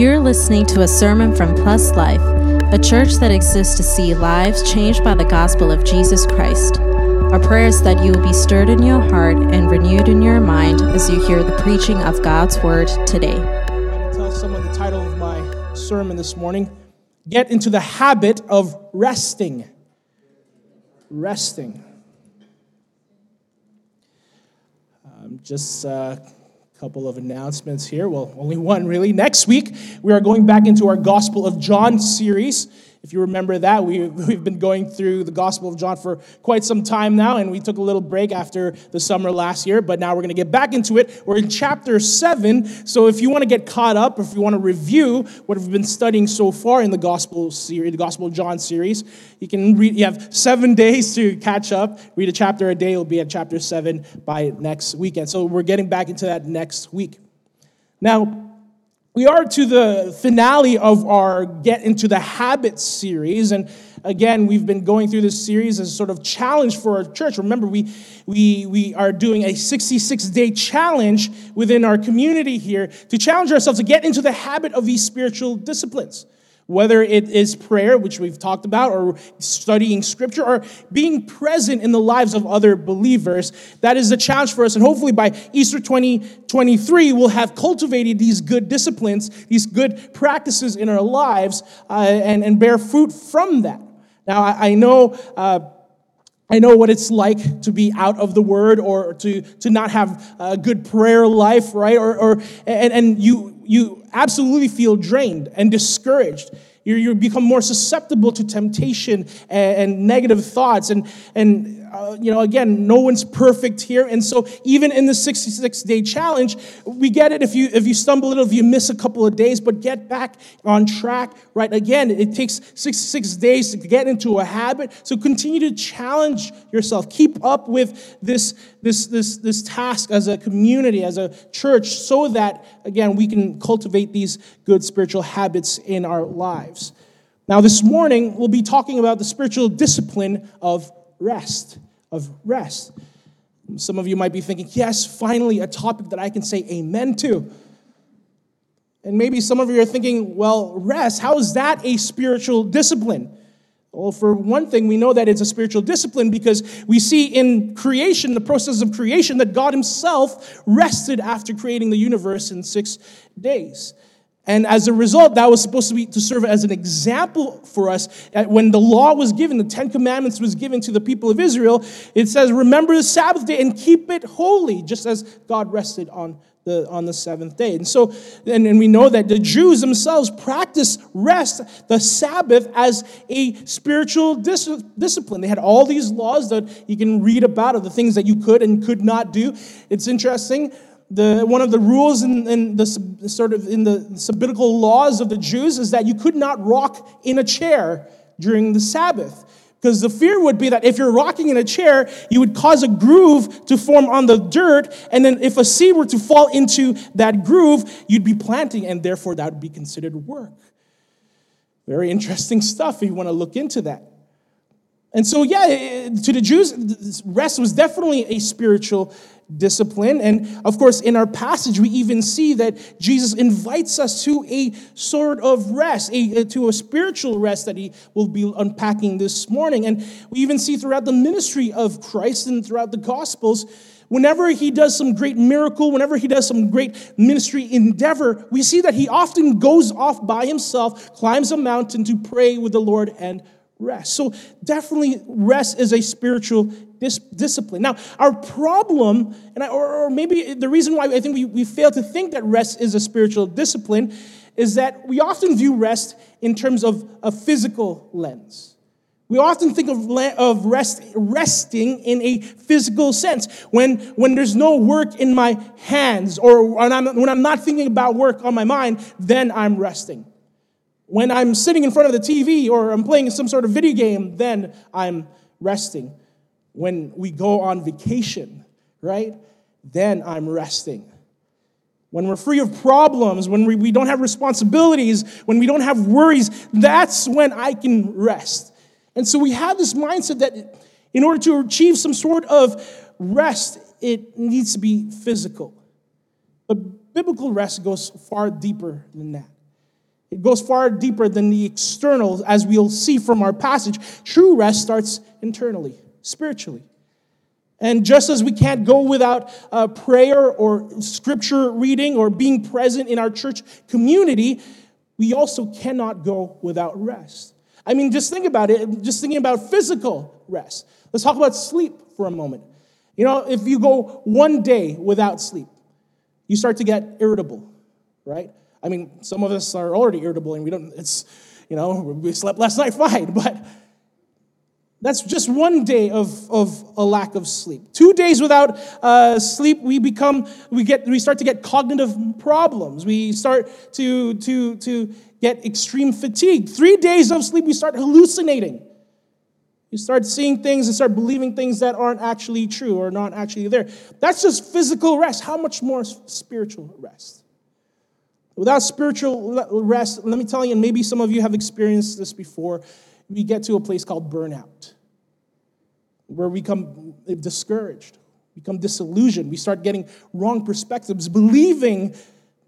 You're listening to a sermon from Plus Life, a church that exists to see lives changed by the gospel of Jesus Christ. Our prayer is that you will be stirred in your heart and renewed in your mind as you hear the preaching of God's word today. I'm going to tell someone the title of my sermon this morning Get into the habit of resting. Resting. Um, just uh, couple of announcements here. Well, only one really. Next week, we are going back into our Gospel of John series. If you remember that, we, we've been going through the Gospel of John for quite some time now, and we took a little break after the summer last year, but now we're going to get back into it. We're in chapter 7, so if you want to get caught up, if you want to review what we've been studying so far in the Gospel series, the Gospel of John series, you can read, you have seven days to catch up. Read a chapter a day, you'll be at chapter 7 by next weekend. So we're getting back into that next week. Now, we are to the finale of our Get Into the Habit series. And again, we've been going through this series as a sort of challenge for our church. Remember, we, we, we are doing a 66 day challenge within our community here to challenge ourselves to get into the habit of these spiritual disciplines whether it is prayer, which we've talked about, or studying scripture, or being present in the lives of other believers. That is the challenge for us. And hopefully by Easter 2023, we'll have cultivated these good disciplines, these good practices in our lives, uh, and, and bear fruit from that. Now, I, I know. Uh, I know what it's like to be out of the word or to, to not have a good prayer life, right? Or, or and, and you you absolutely feel drained and discouraged. You, you become more susceptible to temptation and, and negative thoughts. And, and uh, you know, again, no one's perfect here. And so even in the 66 day challenge, we get it if you, if you stumble a little, if you miss a couple of days, but get back on track, right? Again, it takes 66 days to get into a habit. So continue to challenge yourself. Keep up with this, this, this, this task as a community, as a church, so that, again, we can cultivate these good spiritual habits in our lives. Now, this morning, we'll be talking about the spiritual discipline of rest, of rest. Some of you might be thinking, yes, finally, a topic that I can say amen to. And maybe some of you are thinking, well, rest, how is that a spiritual discipline? Well, for one thing, we know that it's a spiritual discipline because we see in creation, the process of creation, that God Himself rested after creating the universe in six days. And as a result, that was supposed to be to serve as an example for us. that When the law was given, the Ten Commandments was given to the people of Israel, it says, Remember the Sabbath day and keep it holy, just as God rested on the, on the seventh day. And so, and, and we know that the Jews themselves practice rest, the Sabbath, as a spiritual dis- discipline. They had all these laws that you can read about of the things that you could and could not do. It's interesting the, one of the rules in, in, the sort of in the sabbatical laws of the Jews is that you could not rock in a chair during the Sabbath. Because the fear would be that if you're rocking in a chair, you would cause a groove to form on the dirt, and then if a seed were to fall into that groove, you'd be planting, and therefore that would be considered work. Very interesting stuff if you want to look into that. And so, yeah, to the Jews, rest was definitely a spiritual discipline. And of course, in our passage, we even see that Jesus invites us to a sort of rest, a, uh, to a spiritual rest that he will be unpacking this morning. And we even see throughout the ministry of Christ and throughout the Gospels, whenever he does some great miracle, whenever he does some great ministry endeavor, we see that he often goes off by himself, climbs a mountain to pray with the Lord and rest. So, definitely, rest is a spiritual dis- discipline. Now, our problem, and I, or, or, maybe the reason why I think we, we fail to think that rest is a spiritual discipline is that we often view rest in terms of a physical lens. We often think of, of rest, resting in a physical sense. When, when there's no work in my hands, or when I'm, when I'm not thinking about work on my mind, then I'm resting. When I'm sitting in front of the TV or I'm playing some sort of video game, then I'm resting. When we go on vacation, right? Then I'm resting. When we're free of problems, when we, we don't have responsibilities, when we don't have worries, that's when I can rest. And so we have this mindset that in order to achieve some sort of rest, it needs to be physical. But biblical rest goes far deeper than that. It goes far deeper than the external, as we'll see from our passage. True rest starts internally, spiritually. And just as we can't go without uh, prayer or scripture reading or being present in our church community, we also cannot go without rest. I mean, just think about it, just thinking about physical rest. Let's talk about sleep for a moment. You know, if you go one day without sleep, you start to get irritable, right? I mean, some of us are already irritable and we don't, it's, you know, we slept last night fine, but that's just one day of, of a lack of sleep. Two days without uh, sleep, we become, we get, we start to get cognitive problems. We start to, to, to get extreme fatigue. Three days of sleep, we start hallucinating. You start seeing things and start believing things that aren't actually true or not actually there. That's just physical rest. How much more spiritual rest? Without spiritual rest, let me tell you, and maybe some of you have experienced this before, we get to a place called burnout, where we become eh, discouraged, become disillusioned. We start getting wrong perspectives, believing,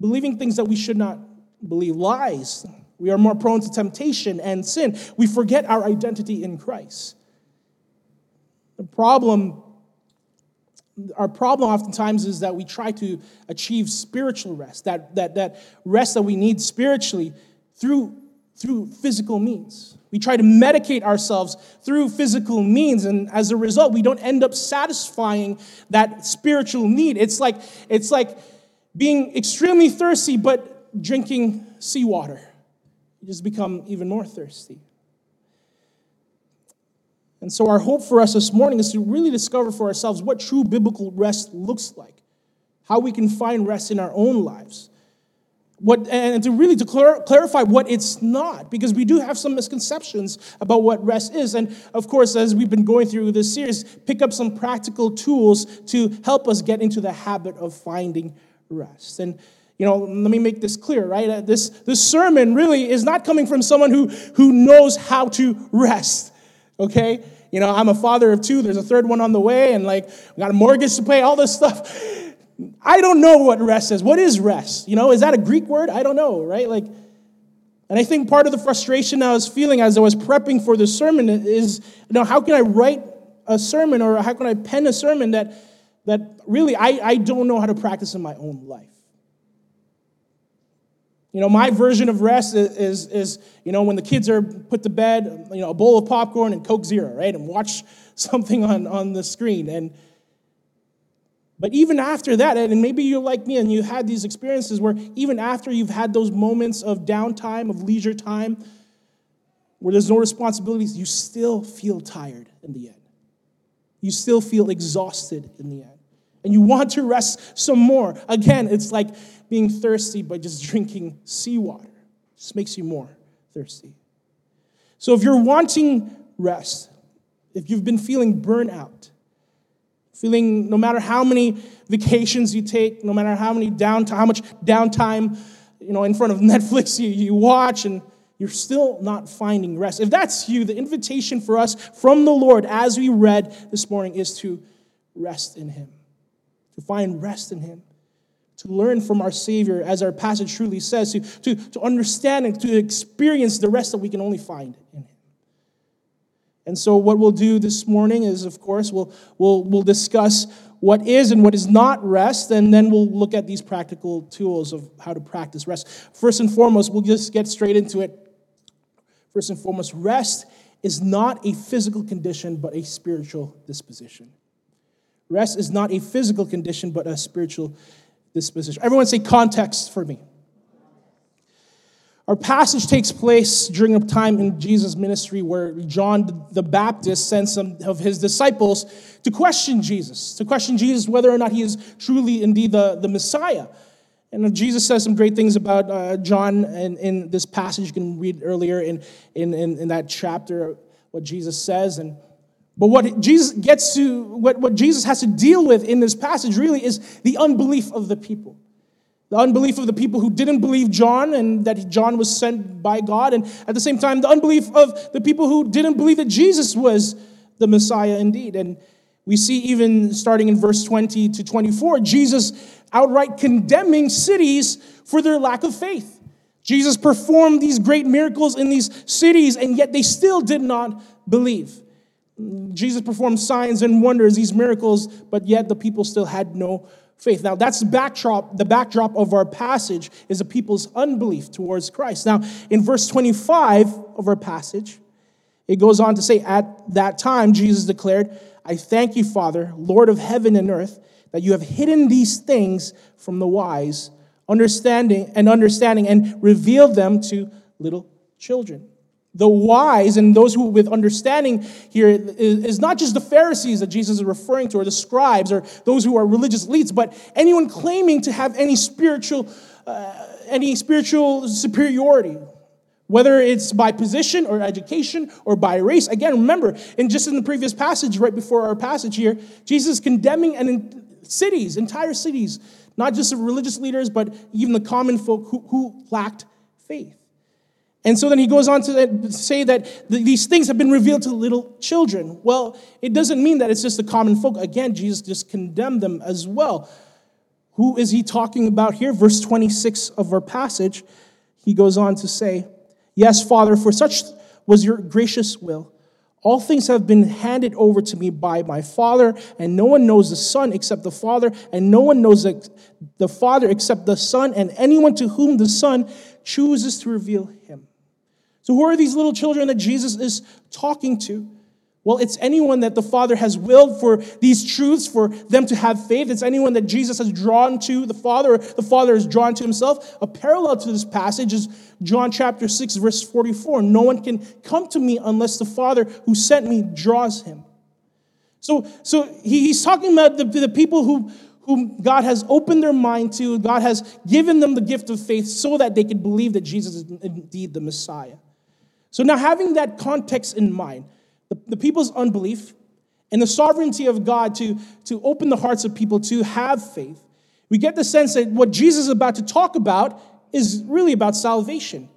believing things that we should not believe, lies. We are more prone to temptation and sin. We forget our identity in Christ. The problem, our problem oftentimes is that we try to achieve spiritual rest, that, that, that rest that we need spiritually through, through physical means. We try to medicate ourselves through physical means, and as a result, we don't end up satisfying that spiritual need. It's like, it's like being extremely thirsty, but drinking seawater. You just become even more thirsty. And so, our hope for us this morning is to really discover for ourselves what true biblical rest looks like, how we can find rest in our own lives what, and to really to clar- clarify what it's not, because we do have some misconceptions about what rest is. And of course, as we've been going through this series, pick up some practical tools to help us get into the habit of finding rest. And you know, let me make this clear, right? Uh, this, this sermon really is not coming from someone who, who knows how to rest, okay? You know, I'm a father of two, there's a third one on the way, and like, got a mortgage to pay, all this stuff. I don't know what rest is. What is rest? You know, is that a Greek word? I don't know, right? Like, and I think part of the frustration I was feeling as I was prepping for the sermon is, you know, how can I write a sermon or how can I pen a sermon that, that really I, I don't know how to practice in my own life? You know, my version of rest is, is, is, you know, when the kids are put to bed, you know, a bowl of popcorn and Coke Zero, right? And watch something on, on the screen. And, but even after that, and maybe you're like me and you had these experiences where even after you've had those moments of downtime, of leisure time, where there's no responsibilities, you still feel tired in the end. You still feel exhausted in the end. And you want to rest some more. Again, it's like being thirsty by just drinking seawater. It just makes you more thirsty. So if you're wanting rest, if you've been feeling burnout, Feeling no matter how many vacations you take, no matter how many downtime, how much downtime, you know, in front of Netflix you, you watch and you're still not finding rest. If that's you, the invitation for us from the Lord, as we read this morning, is to rest in Him, to find rest in Him, to learn from our Savior, as our passage truly says, to, to, to understand and to experience the rest that we can only find in Him. And so, what we'll do this morning is, of course, we'll, we'll, we'll discuss what is and what is not rest, and then we'll look at these practical tools of how to practice rest. First and foremost, we'll just get straight into it. First and foremost, rest is not a physical condition, but a spiritual disposition. Rest is not a physical condition, but a spiritual disposition. Everyone say context for me. Our passage takes place during a time in Jesus' ministry where John the Baptist sent some of his disciples to question Jesus, to question Jesus whether or not he is truly indeed the, the Messiah. And Jesus says some great things about uh, John in, in this passage. You can read earlier in, in, in, in that chapter what Jesus says. And, but what Jesus gets to, what, what Jesus has to deal with in this passage really is the unbelief of the people the unbelief of the people who didn't believe John and that John was sent by God, and at the same time, the unbelief of the people who didn't believe that Jesus was the Messiah indeed. And we see even starting in verse 20 to 24, Jesus outright condemning cities for their lack of faith. Jesus performed these great miracles in these cities, and yet they still did not believe. Jesus performed signs and wonders, these miracles, but yet the people still had no faith. Now that's the backdrop, the backdrop of our passage is the people's unbelief towards Christ. Now, in verse 25 of our passage, it goes on to say, At that time, Jesus declared, I thank you, Father, Lord of heaven and earth, that you have hidden these things from the wise, understanding and understanding, and revealed them to little children. The wise and those who with understanding here is not just the Pharisees that Jesus is referring to, or the scribes, or those who are religious elites, but anyone claiming to have any spiritual, uh, any spiritual superiority, whether it's by position or education or by race. Again, remember, in just in the previous passage, right before our passage here, Jesus is condemning and cities, entire cities, not just the religious leaders, but even the common folk who, who lacked faith. And so then he goes on to say that these things have been revealed to little children. Well, it doesn't mean that it's just the common folk. Again, Jesus just condemned them as well. Who is he talking about here? Verse 26 of our passage, he goes on to say, Yes, Father, for such was your gracious will. All things have been handed over to me by my Father, and no one knows the Son except the Father, and no one knows the Father except the Son, and anyone to whom the Son chooses to reveal him. So, who are these little children that Jesus is talking to? Well, it's anyone that the Father has willed for these truths for them to have faith. It's anyone that Jesus has drawn to the Father, the Father has drawn to himself. A parallel to this passage is John chapter 6, verse 44. No one can come to me unless the Father who sent me draws him. So, so he's talking about the, the people who, whom God has opened their mind to, God has given them the gift of faith so that they can believe that Jesus is indeed the Messiah. So now, having that context in mind, the, the people's unbelief and the sovereignty of God to, to open the hearts of people to have faith, we get the sense that what Jesus is about to talk about is really about salvation.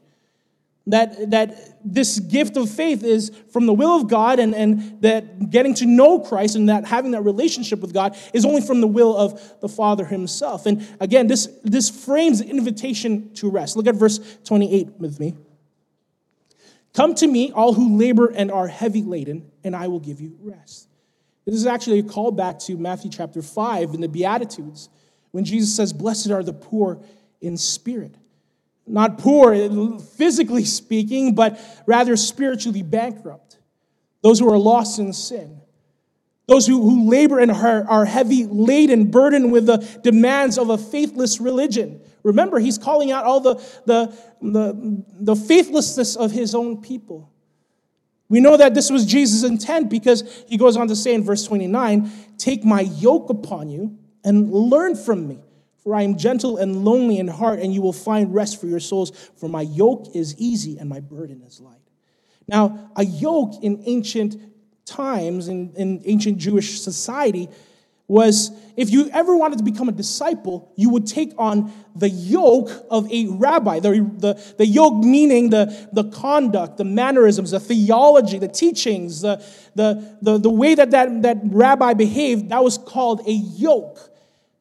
That, that this gift of faith is from the will of God, and, and that getting to know Christ and that having that relationship with God is only from the will of the Father Himself. And again, this, this frames the invitation to rest. Look at verse 28 with me. Come to me, all who labor and are heavy laden, and I will give you rest. This is actually a call back to Matthew chapter 5 in the Beatitudes, when Jesus says, Blessed are the poor in spirit. Not poor physically speaking, but rather spiritually bankrupt. Those who are lost in sin. Those who, who labor and are, are heavy laden, burdened with the demands of a faithless religion. Remember, he's calling out all the, the, the, the faithlessness of his own people. We know that this was Jesus' intent because he goes on to say in verse 29 Take my yoke upon you and learn from me, for I am gentle and lonely in heart, and you will find rest for your souls. For my yoke is easy and my burden is light. Now, a yoke in ancient times, in, in ancient Jewish society, was if you ever wanted to become a disciple, you would take on the yoke of a rabbi. The, the, the yoke meaning the, the conduct, the mannerisms, the theology, the teachings, the, the, the, the way that, that that rabbi behaved, that was called a yoke.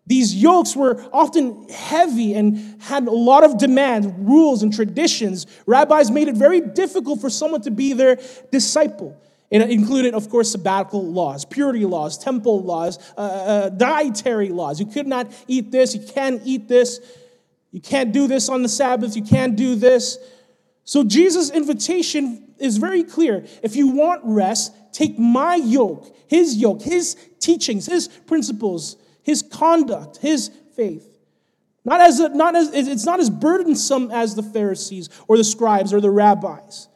These yokes were often heavy and had a lot of demands, rules, and traditions. Rabbis made it very difficult for someone to be their disciple. It included, of course, sabbatical laws, purity laws, temple laws, uh, uh, dietary laws. You could not eat this, you can't eat this, you can't do this on the Sabbath, you can't do this. So Jesus' invitation is very clear. If you want rest, take my yoke, his yoke, his teachings, his principles, his conduct, his faith. Not as, a, not as it's not as burdensome as the Pharisees or the scribes or the rabbis.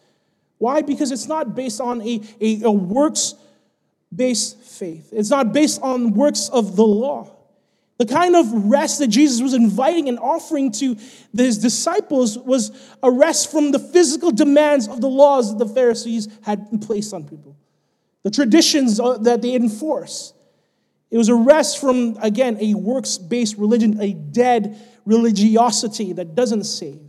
Why? Because it's not based on a, a, a works based faith, it's not based on works of the law. The kind of rest that Jesus was inviting and offering to his disciples was a rest from the physical demands of the laws that the Pharisees had placed on people, the traditions uh, that they enforce. It was a rest from, again, a works based religion, a dead religiosity that doesn't save.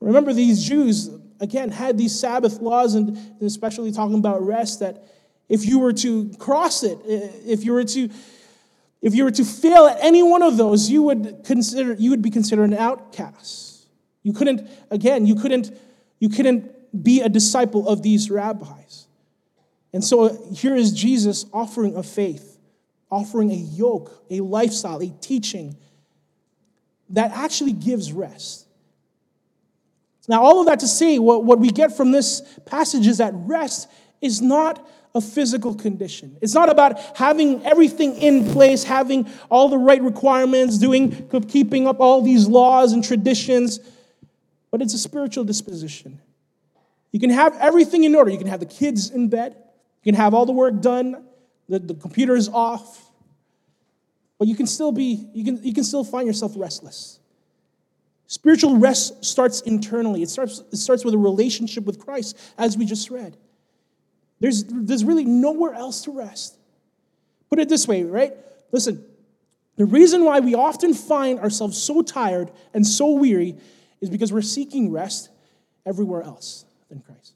Remember, these Jews, again, had these Sabbath laws, and especially talking about rest, that if you were to cross it, if you were to if you were to fail at any one of those, you would consider you would be considered an outcast. You couldn't, again, you couldn't, you couldn't be a disciple of these rabbis. And so uh, here is Jesus offering a faith, offering a yoke, a lifestyle, a teaching that actually gives rest. Now, all of that to say, what, what we get from this passage is that rest is not a physical condition. It's not about having everything in place, having all the right requirements, doing, keeping up all these laws and traditions, but it's a spiritual disposition. You can have everything in order. You can have the kids in bed, you can have all the work done, the, the computer is off, but you can still be, you can, you can still find yourself restless. Spiritual rest starts internally. It starts, it starts with a relationship with Christ, as we just read. There's, there's really nowhere else to rest. Put it this way, right? Listen, the reason why we often find ourselves so tired and so weary is because we're seeking rest everywhere else than Christ.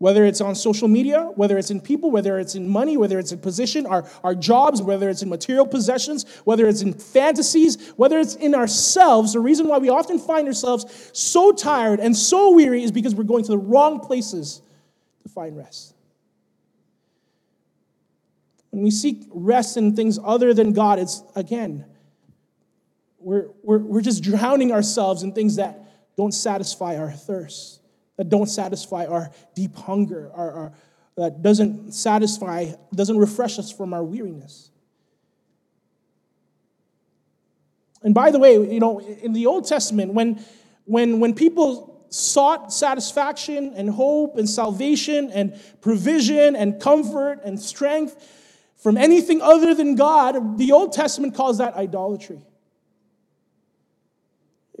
Whether it's on social media, whether it's in people, whether it's in money, whether it's in position, our, our jobs, whether it's in material possessions, whether it's in fantasies, whether it's in ourselves, the reason why we often find ourselves so tired and so weary is because we're going to the wrong places to find rest. When we seek rest in things other than God, it's again, we're, we're, we're just drowning ourselves in things that don't satisfy our thirst, that don't satisfy our deep hunger, our, our, that doesn't satisfy, doesn't refresh us from our weariness. And by the way, you know, in the Old Testament, when, when, when people sought satisfaction and hope and salvation and provision and comfort and strength from anything other than God, the Old Testament calls that idolatry.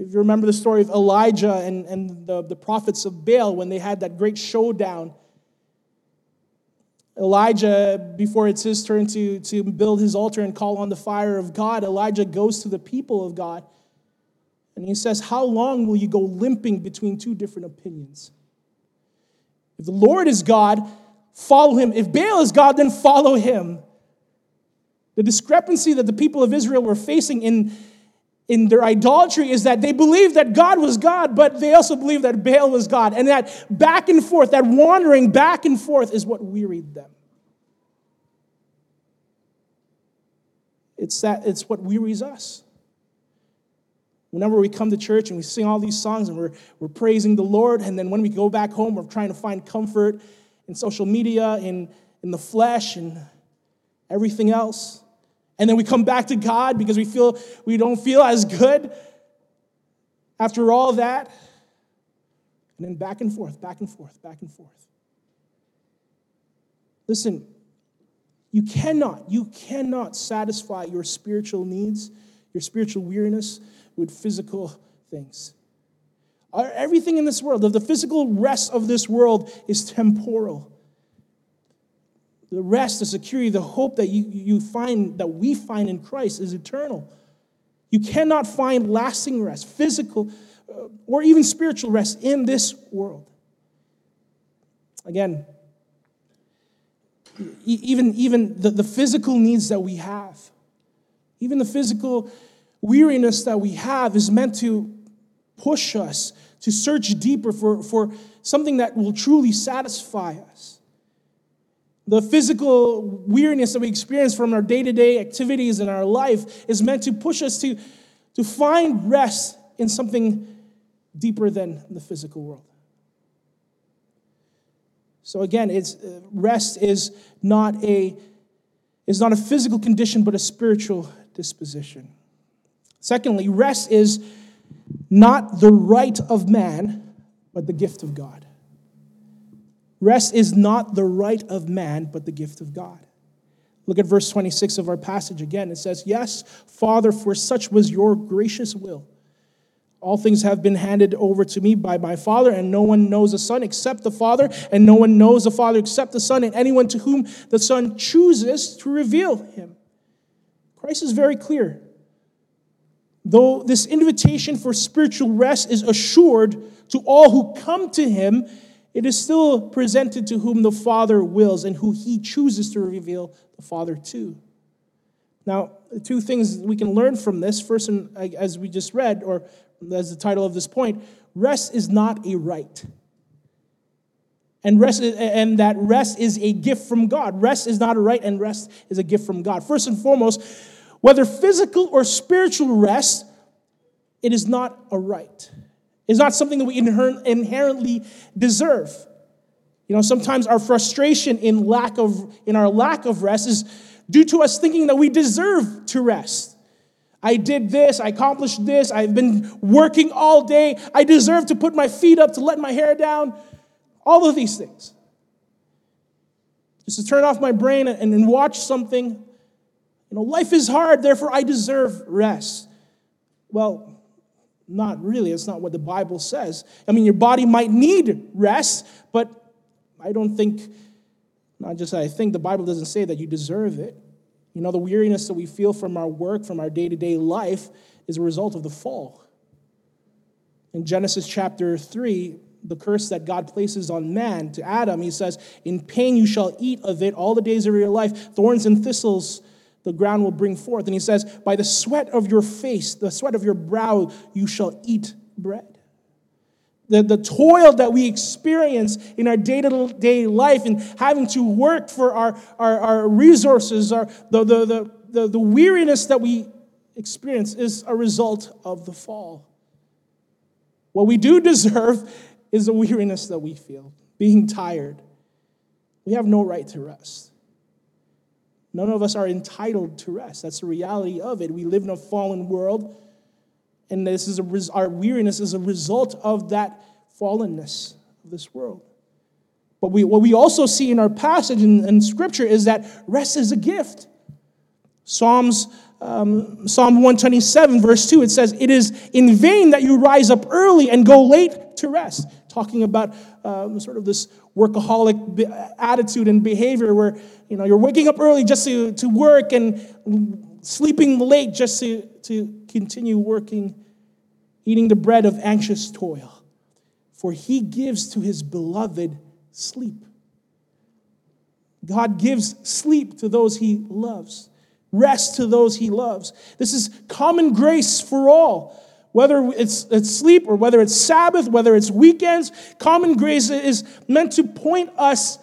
If you remember the story of Elijah and, and the, the prophets of Baal when they had that great showdown, Elijah, before it's his turn to, to build his altar and call on the fire of God, Elijah goes to the people of God and he says, How long will you go limping between two different opinions? If the Lord is God, follow him. If Baal is God, then follow him. The discrepancy that the people of Israel were facing in in their idolatry is that they believed that God was God, but they also believed that Baal was God. And that back and forth, that wandering back and forth is what wearied them. It's, that, it's what wearies us. Whenever we come to church and we sing all these songs and we're, we're praising the Lord, and then when we go back home, we're trying to find comfort in social media, in, in the flesh, and everything else. And then we come back to God because we feel we don't feel as good after all that. And then back and forth, back and forth, back and forth. Listen, you cannot, you cannot satisfy your spiritual needs, your spiritual weariness with physical things. Everything in this world, the physical rest of this world is temporal the rest, the security, the hope that you, you find, that we find in Christ is eternal. You cannot find lasting rest, physical uh, or even spiritual rest in this world. Again, even, even the, the physical needs that we have, even the physical weariness that we have is meant to push us to search deeper for, for something that will truly satisfy us the physical weariness that we experience from our day to day activities in our life is meant to push us to, to find rest in something deeper than the physical world. So again, it's, uh, rest is not a is not a physical condition but a spiritual disposition. Secondly, rest is not the right of man but the gift of God. Rest is not the right of man, but the gift of God. Look at verse 26 of our passage again. It says, Yes, Father, for such was your gracious will. All things have been handed over to me by my Father, and no one knows the Son except the Father, and no one knows the Father except the Son, and anyone to whom the Son chooses to reveal him. Christ is very clear. Though this invitation for spiritual rest is assured to all who come to him, it is still presented to whom the Father wills and who he chooses to reveal the Father to. Now, two things we can learn from this. First, as we just read, or as the title of this point, rest is not a right. And rest and that rest is a gift from God. Rest is not a right, and rest is a gift from God. First and foremost, whether physical or spiritual rest, it is not a right. It's not something that we inherently deserve. You know, sometimes our frustration in lack of in our lack of rest is due to us thinking that we deserve to rest. I did this, I accomplished this, I've been working all day, I deserve to put my feet up, to let my hair down. All of these things. Just to turn off my brain and, and watch something. You know, life is hard, therefore I deserve rest. Well, not really. It's not what the Bible says. I mean, your body might need rest, but I don't think, not just I think, the Bible doesn't say that you deserve it. You know, the weariness that we feel from our work, from our day to day life, is a result of the fall. In Genesis chapter 3, the curse that God places on man to Adam. He says, In pain you shall eat of it all the days of your life. Thorns and thistles the ground will bring forth. And he says, By the sweat of your face, the sweat of your brow, you shall eat bread. The, the toil that we experience in our day to day life and having to work for our, our, our resources, our, the, the, the, the, the weariness that we experience is a result of the fall. What we do deserve is the weariness that we feel, being tired. We have no right to rest. None of us are entitled to rest. That's the reality of it. We live in a fallen world, and this is a, our weariness is a result of that fallenness of this world. But we, what we also see in our passage in, in Scripture is that rest is a gift. Psalms um, Psalm 127, verse 2, it says, It is in vain that you rise up early and go late to rest. Talking about um, sort of this workaholic attitude and behavior where you know, you're waking up early just to, to work and sleeping late just to, to continue working, eating the bread of anxious toil. For he gives to his beloved sleep. God gives sleep to those he loves rest to those he loves. This is common grace for all. Whether it's, it's sleep or whether it's Sabbath, whether it's weekends, common grace is meant to point us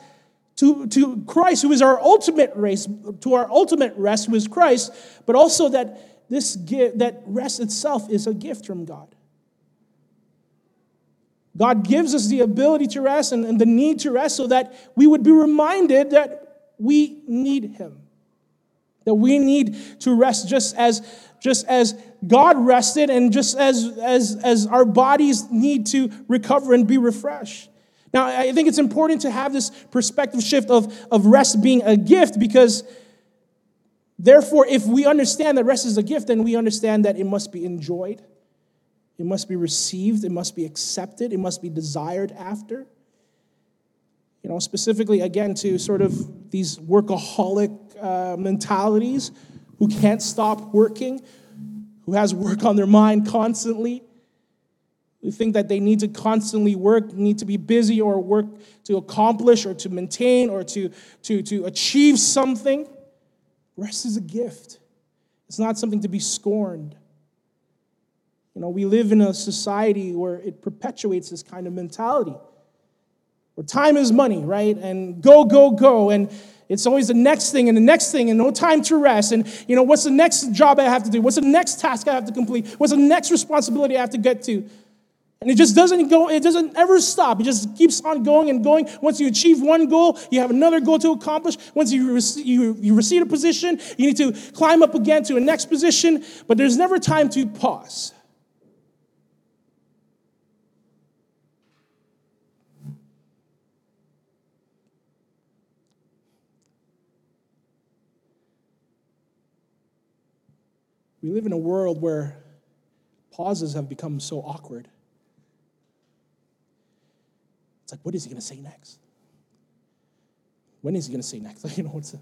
to, to Christ, who is our ultimate race, to our ultimate rest, who is Christ, but also that this that rest itself is a gift from God. God gives us the ability to rest and, and the need to rest so that we would be reminded that we need Him that we need to rest just as just as God rested and just as as as our bodies need to recover and be refreshed. Now, I think it's important to have this perspective shift of, of rest being a gift because therefore, if we understand that rest is a gift, then we understand that it must be enjoyed, it must be received, it must be accepted, it must be desired after. You know, specifically, again, to sort of these workaholic uh, mentalities who can't stop working, who has work on their mind constantly, who think that they need to constantly work, need to be busy or work to accomplish or to maintain or to, to, to achieve something. Rest is a gift. It's not something to be scorned. You know, we live in a society where it perpetuates this kind of mentality where time is money, right? And go, go, go. And it's always the next thing and the next thing and no time to rest. And, you know, what's the next job I have to do? What's the next task I have to complete? What's the next responsibility I have to get to? And it just doesn't go, it doesn't ever stop. It just keeps on going and going. Once you achieve one goal, you have another goal to accomplish. Once you, rec- you, you receive a position, you need to climb up again to a next position, but there's never time to pause. We live in a world where pauses have become so awkward. It's like, what is he going to say next? When is he going to say next? you know, what's a...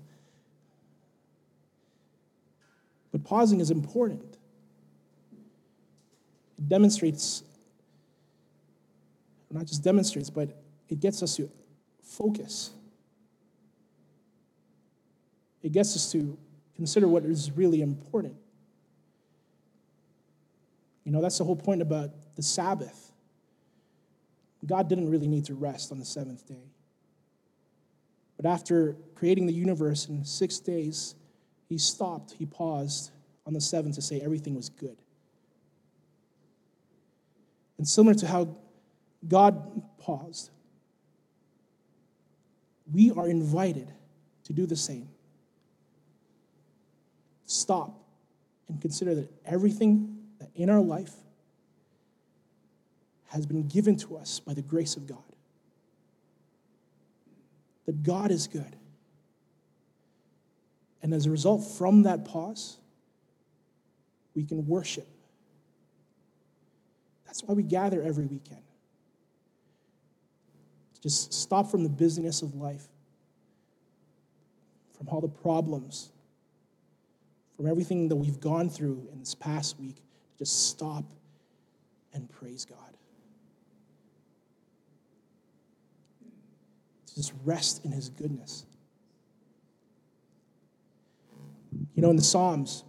But pausing is important. It demonstrates, not just demonstrates, but it gets us to focus. It gets us to consider what is really important. You know, that's the whole point about the Sabbath. God didn't really need to rest on the seventh day. But after creating the universe in six days, he stopped, he paused on the seventh to say everything was good. And similar to how God paused, we are invited to do the same. Stop and consider that everything in our life has been given to us by the grace of God. That God is good. And as a result, from that pause, we can worship. That's why we gather every weekend. Just stop from the busyness of life, from all the problems, from everything that we've gone through in this past week. Just stop and praise God. Just rest in His goodness. You know, in the Psalms,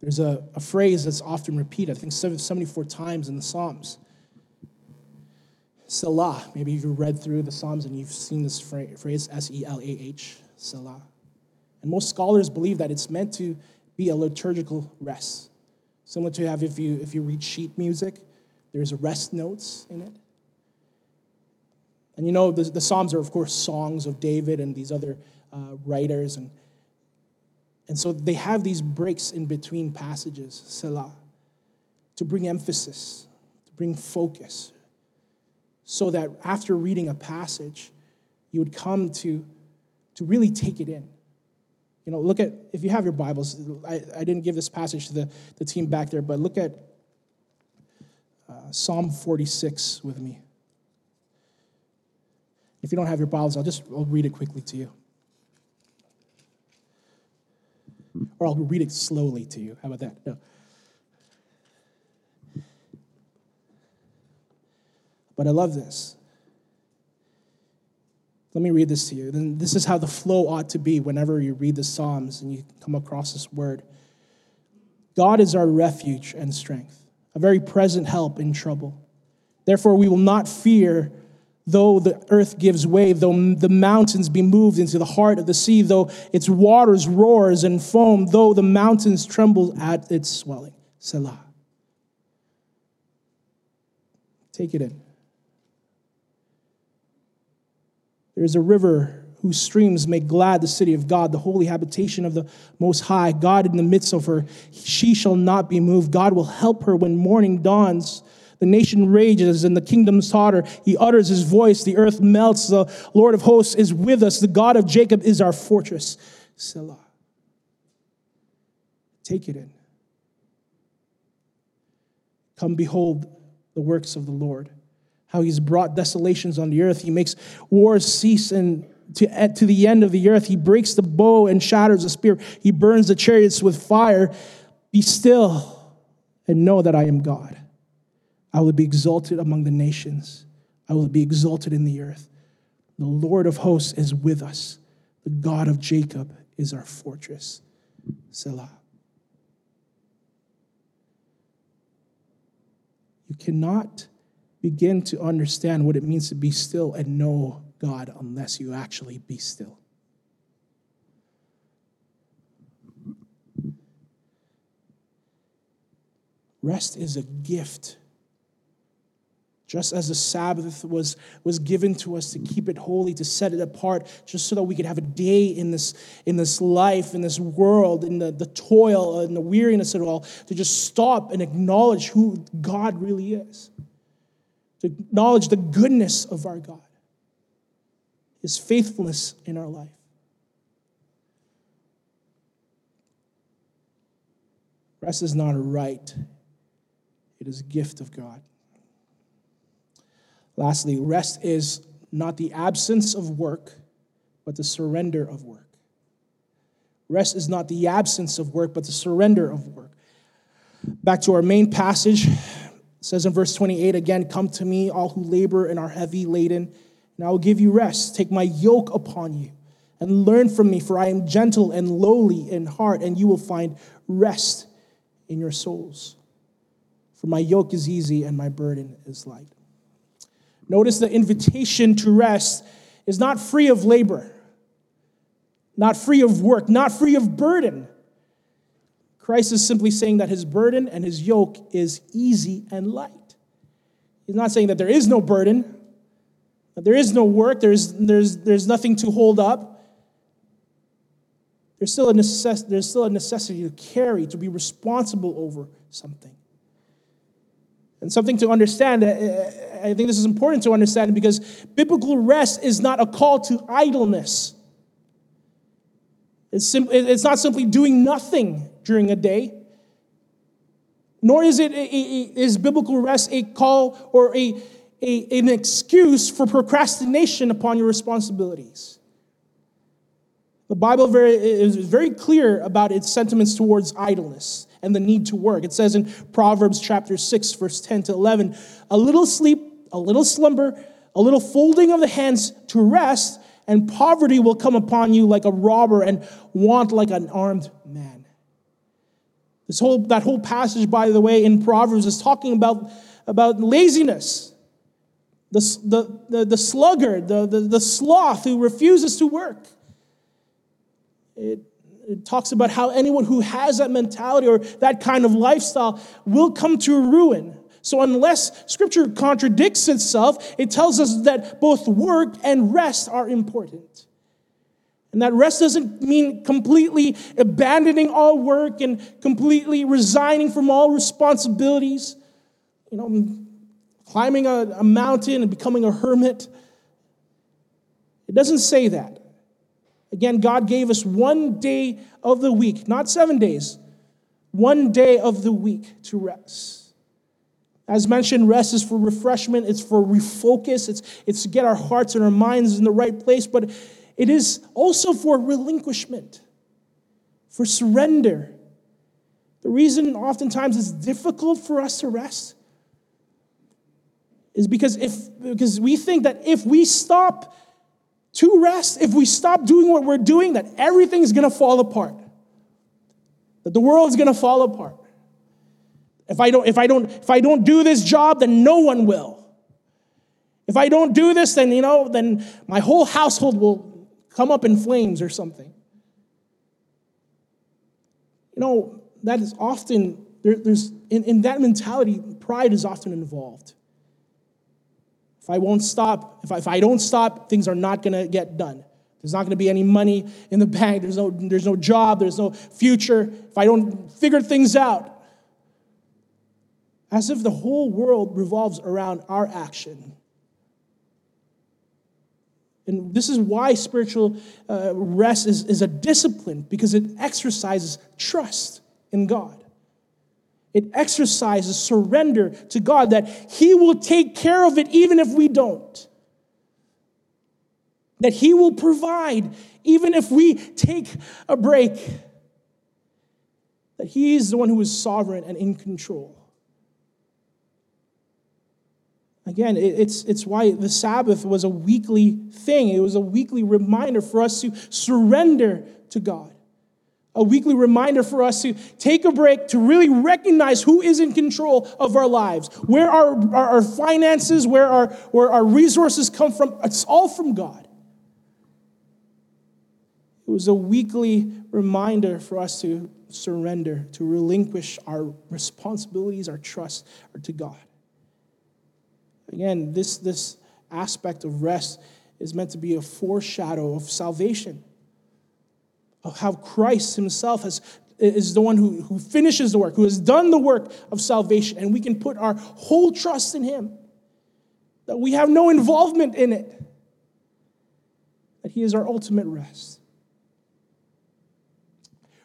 there's a, a phrase that's often repeated, I think 74 times in the Psalms. Selah. Maybe you've read through the Psalms and you've seen this phrase, S E L A H, Selah. And most scholars believe that it's meant to be a liturgical rest. Similar to have if you if you read sheet music, there's rest notes in it. And you know, the, the Psalms are, of course, songs of David and these other uh, writers. And, and so they have these breaks in between passages, Selah, to bring emphasis, to bring focus, so that after reading a passage, you would come to, to really take it in. You know, look at, if you have your Bibles, I, I didn't give this passage to the, the team back there, but look at uh, Psalm 46 with me. If you don't have your Bibles, I'll just I'll read it quickly to you. Or I'll read it slowly to you. How about that? No. But I love this. Let me read this to you. Then this is how the flow ought to be whenever you read the Psalms and you come across this word. God is our refuge and strength, a very present help in trouble. Therefore, we will not fear though the earth gives way, though the mountains be moved into the heart of the sea, though its waters roars and foam, though the mountains tremble at its swelling. Selah. Take it in. There is a river whose streams make glad the city of God, the holy habitation of the Most High. God in the midst of her, she shall not be moved. God will help her when morning dawns. The nation rages and the kingdoms totter. He utters his voice. The earth melts. The Lord of hosts is with us. The God of Jacob is our fortress. Selah. Take it in. Come behold the works of the Lord, how he's brought desolations on the earth. He makes wars cease and to, to the end of the earth. He breaks the bow and shatters the spear. He burns the chariots with fire. Be still and know that I am God. I will be exalted among the nations. I will be exalted in the earth. The Lord of hosts is with us. The God of Jacob is our fortress. Selah. You cannot begin to understand what it means to be still and know God unless you actually be still. Rest is a gift just as the Sabbath was, was given to us to keep it holy, to set it apart, just so that we could have a day in this, in this life, in this world, in the, the toil and the weariness of it all, to just stop and acknowledge who God really is, to acknowledge the goodness of our God, His faithfulness in our life. Rest is not a right, it is a gift of God. Lastly, rest is not the absence of work, but the surrender of work. Rest is not the absence of work, but the surrender of work. Back to our main passage, it says in verse 28 again, Come to me, all who labor and are heavy laden, and I will give you rest. Take my yoke upon you and learn from me, for I am gentle and lowly in heart, and you will find rest in your souls. For my yoke is easy and my burden is light. Notice the invitation to rest is not free of labor, not free of work, not free of burden. Christ is simply saying that his burden and his yoke is easy and light. He's not saying that there is no burden, that there is no work, there's, there's, there's nothing to hold up. There's still, a necess- there's still a necessity to carry, to be responsible over something. And something to understand, uh, I think this is important to understand because biblical rest is not a call to idleness. It's, sim- it's not simply doing nothing during a day, nor is it is biblical rest a call or a, a, an excuse for procrastination upon your responsibilities. The Bible very, is very clear about its sentiments towards idleness and the need to work. It says in Proverbs chapter 6, verse 10 to 11, a little sleep, a little slumber, a little folding of the hands to rest, and poverty will come upon you like a robber and want like an armed man. This whole, that whole passage, by the way, in Proverbs is talking about, about laziness. The, the, the, the sluggard, the, the, the sloth who refuses to work. It, it talks about how anyone who has that mentality or that kind of lifestyle will come to ruin. So, unless scripture contradicts itself, it tells us that both work and rest are important. And that rest doesn't mean completely abandoning all work and completely resigning from all responsibilities, you know, climbing a, a mountain and becoming a hermit. It doesn't say that. Again, God gave us one day of the week, not seven days, one day of the week to rest. As mentioned, rest is for refreshment, it's for refocus, it's, it's to get our hearts and our minds in the right place, but it is also for relinquishment, for surrender. The reason oftentimes it's difficult for us to rest is because if because we think that if we stop to rest, if we stop doing what we're doing, that everything's gonna fall apart. That the world's gonna fall apart. If I don't, if I don't, if I don't do this job, then no one will. If I don't do this, then you know, then my whole household will come up in flames or something. You know, that is often there, there's in, in that mentality, pride is often involved. If I won't stop, if I, if I don't stop, things are not going to get done. There's not going to be any money in the bank. There's no, there's no job. There's no future. If I don't figure things out, as if the whole world revolves around our action. And this is why spiritual uh, rest is, is a discipline, because it exercises trust in God. It exercises surrender to God that He will take care of it even if we don't. That He will provide even if we take a break. That He is the one who is sovereign and in control. Again, it's, it's why the Sabbath was a weekly thing. It was a weekly reminder for us to surrender to God a weekly reminder for us to take a break to really recognize who is in control of our lives, where our, our, our, finances, where our, where our resources come from. It's all from God. It was a weekly reminder for us to surrender, to relinquish our responsibilities, our trust to God. Again, this, this aspect of rest is meant to be a foreshadow of salvation of how Christ himself has, is the one who, who finishes the work, who has done the work of salvation, and we can put our whole trust in him. That we have no involvement in it. That he is our ultimate rest.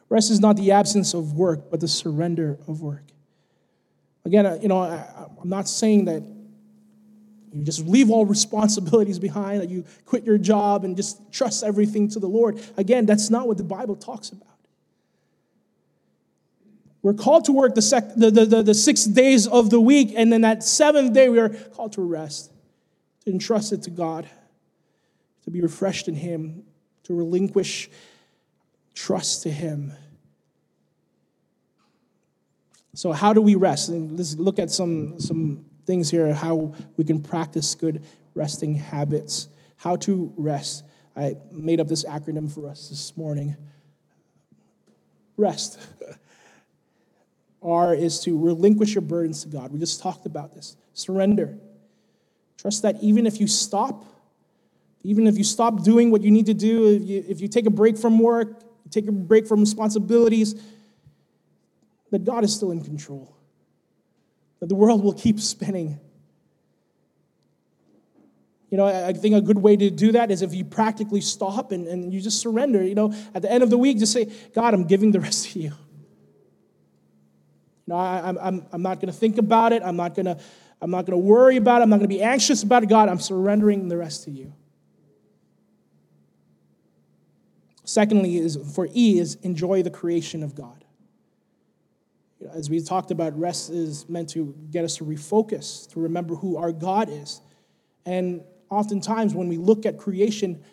Rest is not the absence of work, but the surrender of work. Again, uh, you know, I, I'm not saying that you just leave all responsibilities behind, that you quit your job and just trust everything to the Lord. Again, that's not what the Bible talks about. We're called to work the, sec- the, the, the, the six days of the week, and then that seventh day we are called to rest, to entrust it to God, to be refreshed in Him, to relinquish trust to Him. So, how do we rest? And let's look at some, some things here how we can practice good resting habits. How to rest. I made up this acronym for us this morning. Rest. R is to relinquish your burdens to God. We just talked about this. Surrender. Trust that even if you stop, even if you stop doing what you need to do, if you, if you take a break from work, take a break from responsibilities, that God is still in control. That the world will keep spinning. You know, I think a good way to do that is if you practically stop and, and you just surrender. You know, at the end of the week, just say, God, I'm giving the rest to you. You know, I, am I'm, I'm not going to think about it. I'm not going to I'm not going to worry about it. I'm not going to be anxious about it. God, I'm surrendering the rest to you. Secondly, is for E is enjoy the creation of God. As we talked about, rest is meant to get us to refocus, to remember who our God is. And oftentimes, when we look at creation,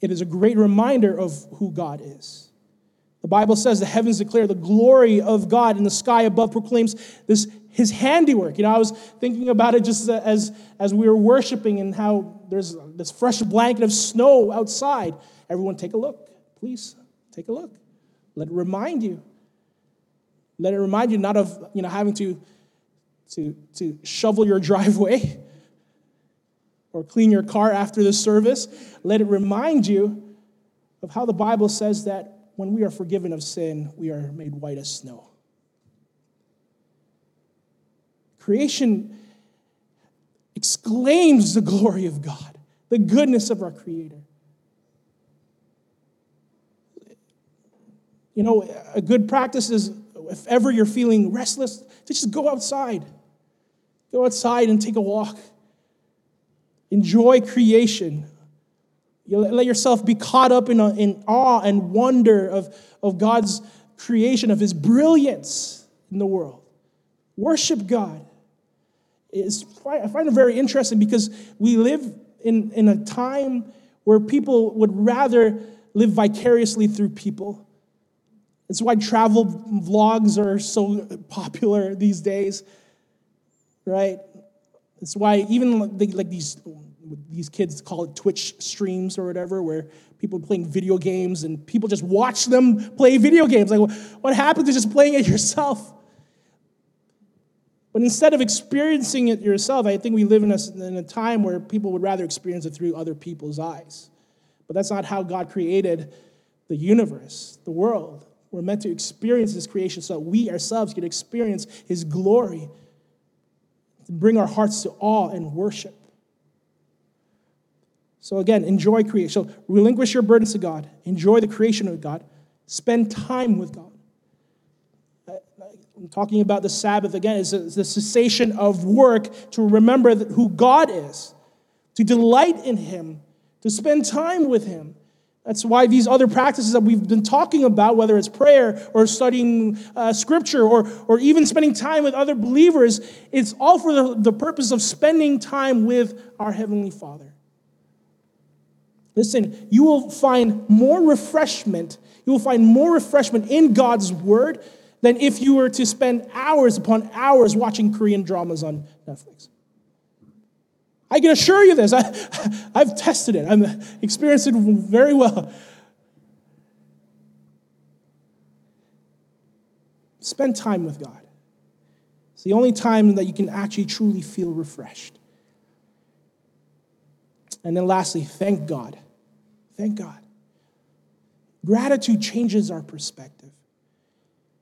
it is a great reminder of who God is. The Bible says the heavens declare the glory of God, and the sky above proclaims this his handiwork. You know, I was thinking about it just as, as we were worshiping and how there's this fresh blanket of snow outside. Everyone, take a look. Please, take a look. Let it remind you. Let it remind you not of, you know, having to, to, to shovel your driveway or clean your car after the service. Let it remind you of how the Bible says that when we are forgiven of sin, we are made white as snow. Creation exclaims the glory of God, the goodness of our Creator. You know, a good practice is if ever you're feeling restless, to just go outside. Go outside and take a walk. Enjoy creation. You let yourself be caught up in, in awe and wonder of, of God's creation, of His brilliance in the world. Worship God is I find it very interesting because we live in, in a time where people would rather live vicariously through people. It's why travel vlogs are so popular these days, right? It's why even like these these kids call it Twitch streams or whatever, where people are playing video games and people just watch them play video games. Like, what happens to just playing it yourself? But instead of experiencing it yourself, I think we live in a, in a time where people would rather experience it through other people's eyes. But that's not how God created the universe, the world. We're meant to experience His creation so that we ourselves can experience His glory, bring our hearts to awe and worship. So, again, enjoy creation. So, relinquish your burdens to God, enjoy the creation of God, spend time with God. I'm talking about the Sabbath again, is the cessation of work to remember who God is, to delight in Him, to spend time with Him. That's why these other practices that we've been talking about, whether it's prayer or studying uh, scripture or, or even spending time with other believers, it's all for the, the purpose of spending time with our Heavenly Father. Listen, you will find more refreshment, you will find more refreshment in God's Word than if you were to spend hours upon hours watching Korean dramas on Netflix. I can assure you this. I, I've tested it, I've experienced it very well. Spend time with God. It's the only time that you can actually truly feel refreshed. And then lastly, thank God. Thank God. Gratitude changes our perspective.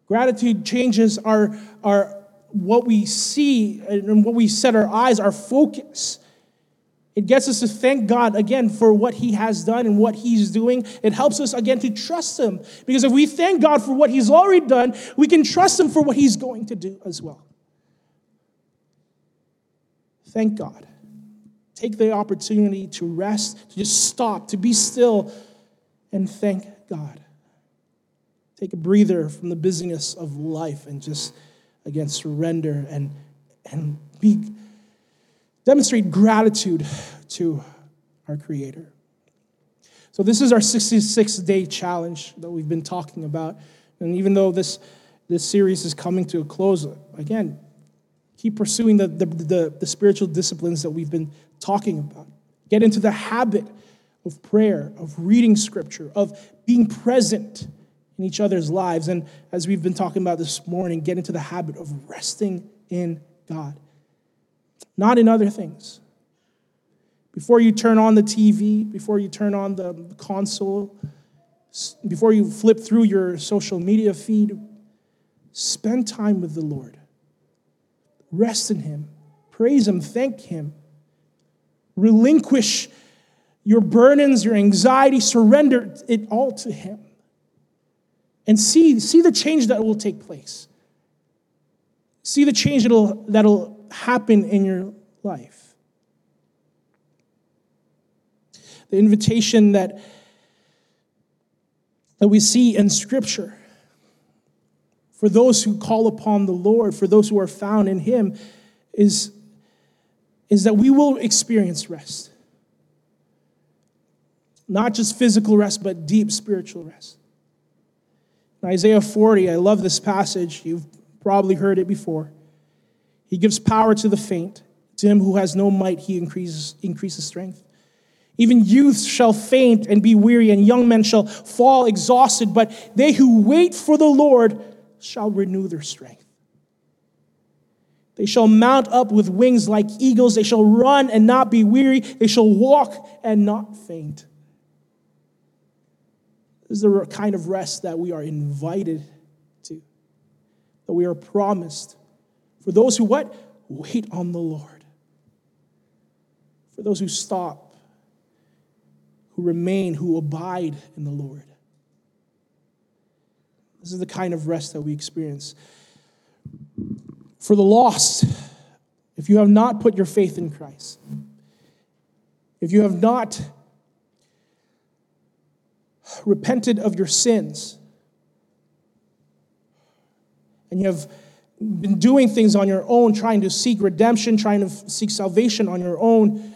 Gratitude changes our, our what we see and what we set our eyes, our focus. It gets us to thank God again for what He has done and what He's doing. It helps us again to trust Him. Because if we thank God for what He's already done, we can trust Him for what He's going to do as well. Thank God. Take the opportunity to rest, to just stop, to be still, and thank God. Take a breather from the busyness of life and just, again, surrender and, and be, demonstrate gratitude to our Creator. So, this is our 66 day challenge that we've been talking about. And even though this, this series is coming to a close, again, keep pursuing the, the, the, the spiritual disciplines that we've been talking about. Get into the habit of prayer, of reading scripture, of being present in each other's lives. And as we've been talking about this morning, get into the habit of resting in God, not in other things. Before you turn on the TV, before you turn on the console, before you flip through your social media feed, spend time with the Lord. Rest in Him, praise Him, thank Him. Relinquish your burdens, your anxiety, surrender it all to Him. And see, see the change that will take place. See the change that'll, that'll happen in your life. The invitation that, that we see in Scripture for those who call upon the Lord, for those who are found in Him, is, is that we will experience rest. Not just physical rest, but deep spiritual rest. In Isaiah 40, I love this passage. You've probably heard it before. He gives power to the faint. To him who has no might, he increases, increases strength. Even youths shall faint and be weary, and young men shall fall exhausted, but they who wait for the Lord shall renew their strength. They shall mount up with wings like eagles. They shall run and not be weary. They shall walk and not faint. This is the kind of rest that we are invited to, that we are promised. For those who what? Wait on the Lord. For those who stop, who remain, who abide in the Lord. This is the kind of rest that we experience. For the lost, if you have not put your faith in Christ, if you have not repented of your sins, and you have been doing things on your own, trying to seek redemption, trying to seek salvation on your own,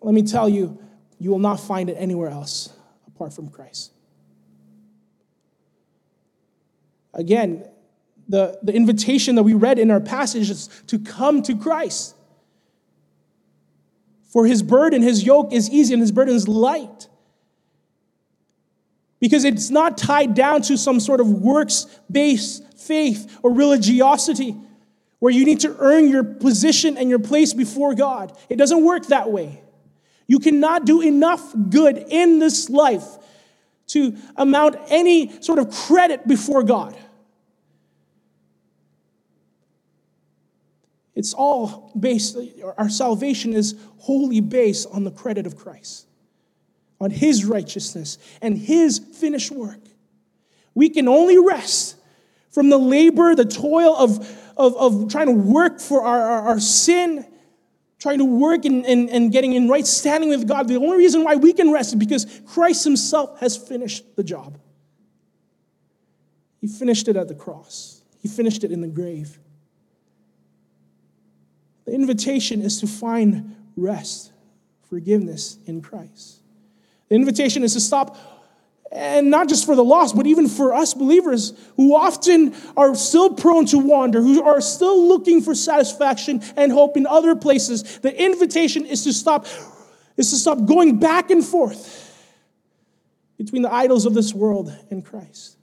let me tell you, you will not find it anywhere else apart from Christ. Again, the, the invitation that we read in our passage is to come to Christ. For his burden, his yoke is easy and his burden is light because it's not tied down to some sort of works based faith or religiosity where you need to earn your position and your place before God. It doesn't work that way. You cannot do enough good in this life to amount any sort of credit before God. It's all based, our salvation is wholly based on the credit of Christ on his righteousness and his finished work. We can only rest from the labor, the toil of, of, of trying to work for our, our, our sin, trying to work and, and, and getting in right standing with God. The only reason why we can rest is because Christ himself has finished the job. He finished it at the cross, he finished it in the grave. The invitation is to find rest, forgiveness in Christ. The invitation is to stop, and not just for the lost, but even for us believers who often are still prone to wander, who are still looking for satisfaction and hope in other places. The invitation is to stop, is to stop going back and forth between the idols of this world and Christ.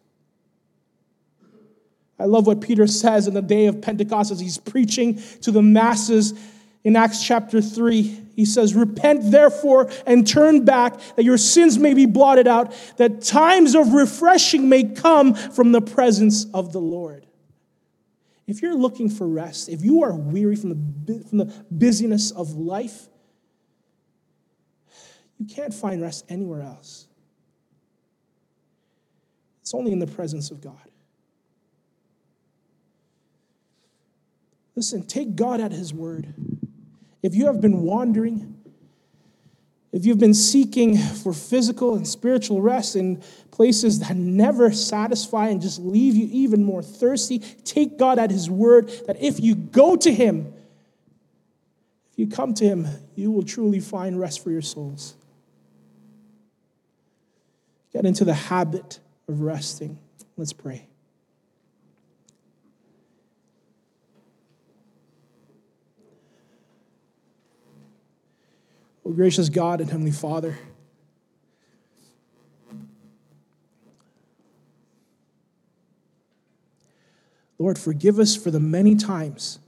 I love what Peter says in the day of Pentecost as he's preaching to the masses in Acts chapter 3, he says, Repent therefore and turn back, that your sins may be blotted out, that times of refreshing may come from the presence of the Lord. If you're looking for rest, if you are weary from the, from the busyness of life, you can't find rest anywhere else. It's only in the presence of God. Listen, take God at His word. If you have been wandering, if you've been seeking for physical and spiritual rest in places that never satisfy and just leave you even more thirsty, take God at His word that if you go to Him, if you come to Him, you will truly find rest for your souls. get into the habit of resting. Let's pray. Oh, gracious God and Heavenly Father, Lord, forgive us for the many times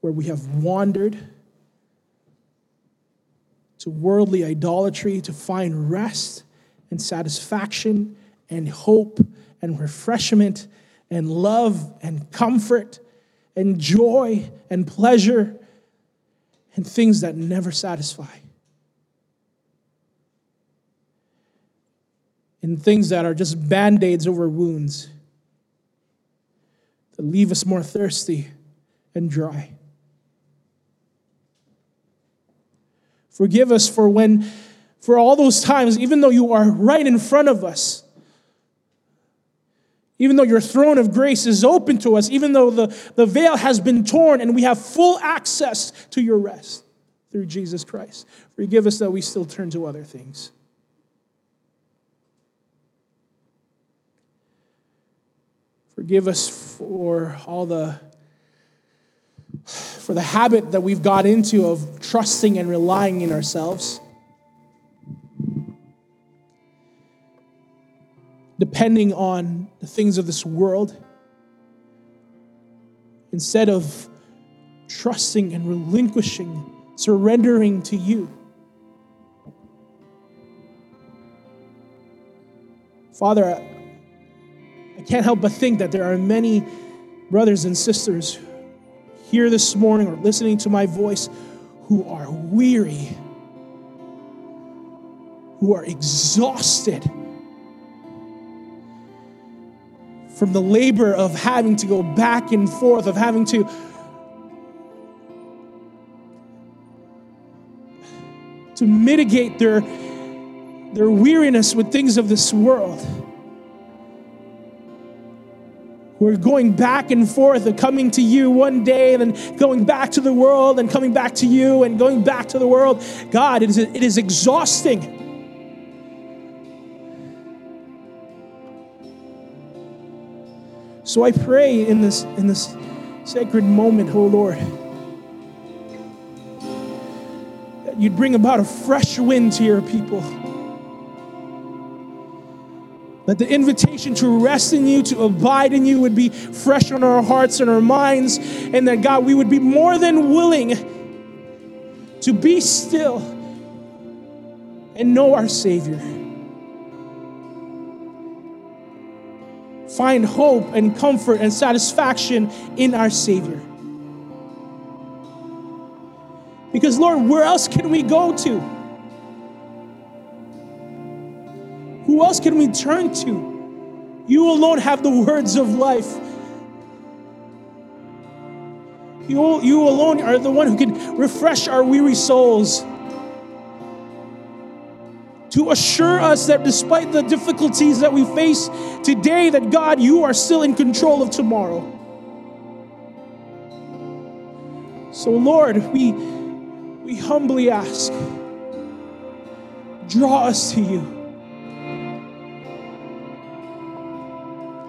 where we have wandered to worldly idolatry to find rest and satisfaction and hope and refreshment and love and comfort and joy and pleasure and things that never satisfy. And things that are just band aids over wounds that leave us more thirsty and dry. Forgive us for when, for all those times, even though you are right in front of us, even though your throne of grace is open to us, even though the, the veil has been torn and we have full access to your rest through Jesus Christ. Forgive us that we still turn to other things. Forgive us for all the for the habit that we've got into of trusting and relying in ourselves. Depending on the things of this world instead of trusting and relinquishing, surrendering to you. Father, I can't help but think that there are many brothers and sisters here this morning or listening to my voice who are weary, who are exhausted from the labor of having to go back and forth, of having to to mitigate their, their weariness with things of this world. We're going back and forth and coming to you one day and then going back to the world and coming back to you and going back to the world. God, it is, it is exhausting. So I pray in this, in this sacred moment, oh Lord, that you'd bring about a fresh wind to your people that the invitation to rest in you, to abide in you, would be fresh on our hearts and our minds. And that, God, we would be more than willing to be still and know our Savior. Find hope and comfort and satisfaction in our Savior. Because, Lord, where else can we go to? Who else can we turn to? You alone have the words of life. You, you alone are the one who can refresh our weary souls. To assure us that despite the difficulties that we face today, that God, you are still in control of tomorrow. So, Lord, we, we humbly ask, draw us to you.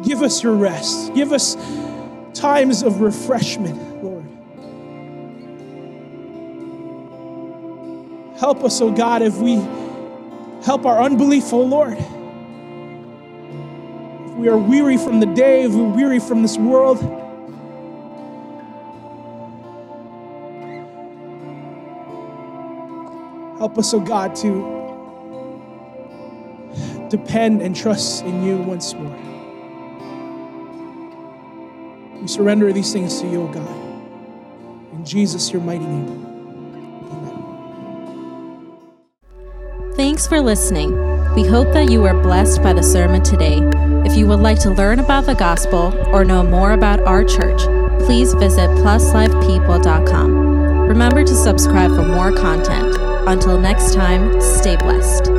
Give us your rest. Give us times of refreshment, Lord. Help us, oh God, if we help our unbelief, oh Lord. If we are weary from the day, if we're weary from this world, help us, oh God, to depend and trust in you once more. We surrender these things to you, O God. In Jesus, your mighty name. Thanks for listening. We hope that you were blessed by the sermon today. If you would like to learn about the gospel or know more about our church, please visit pluslifepeople.com. Remember to subscribe for more content. Until next time, stay blessed.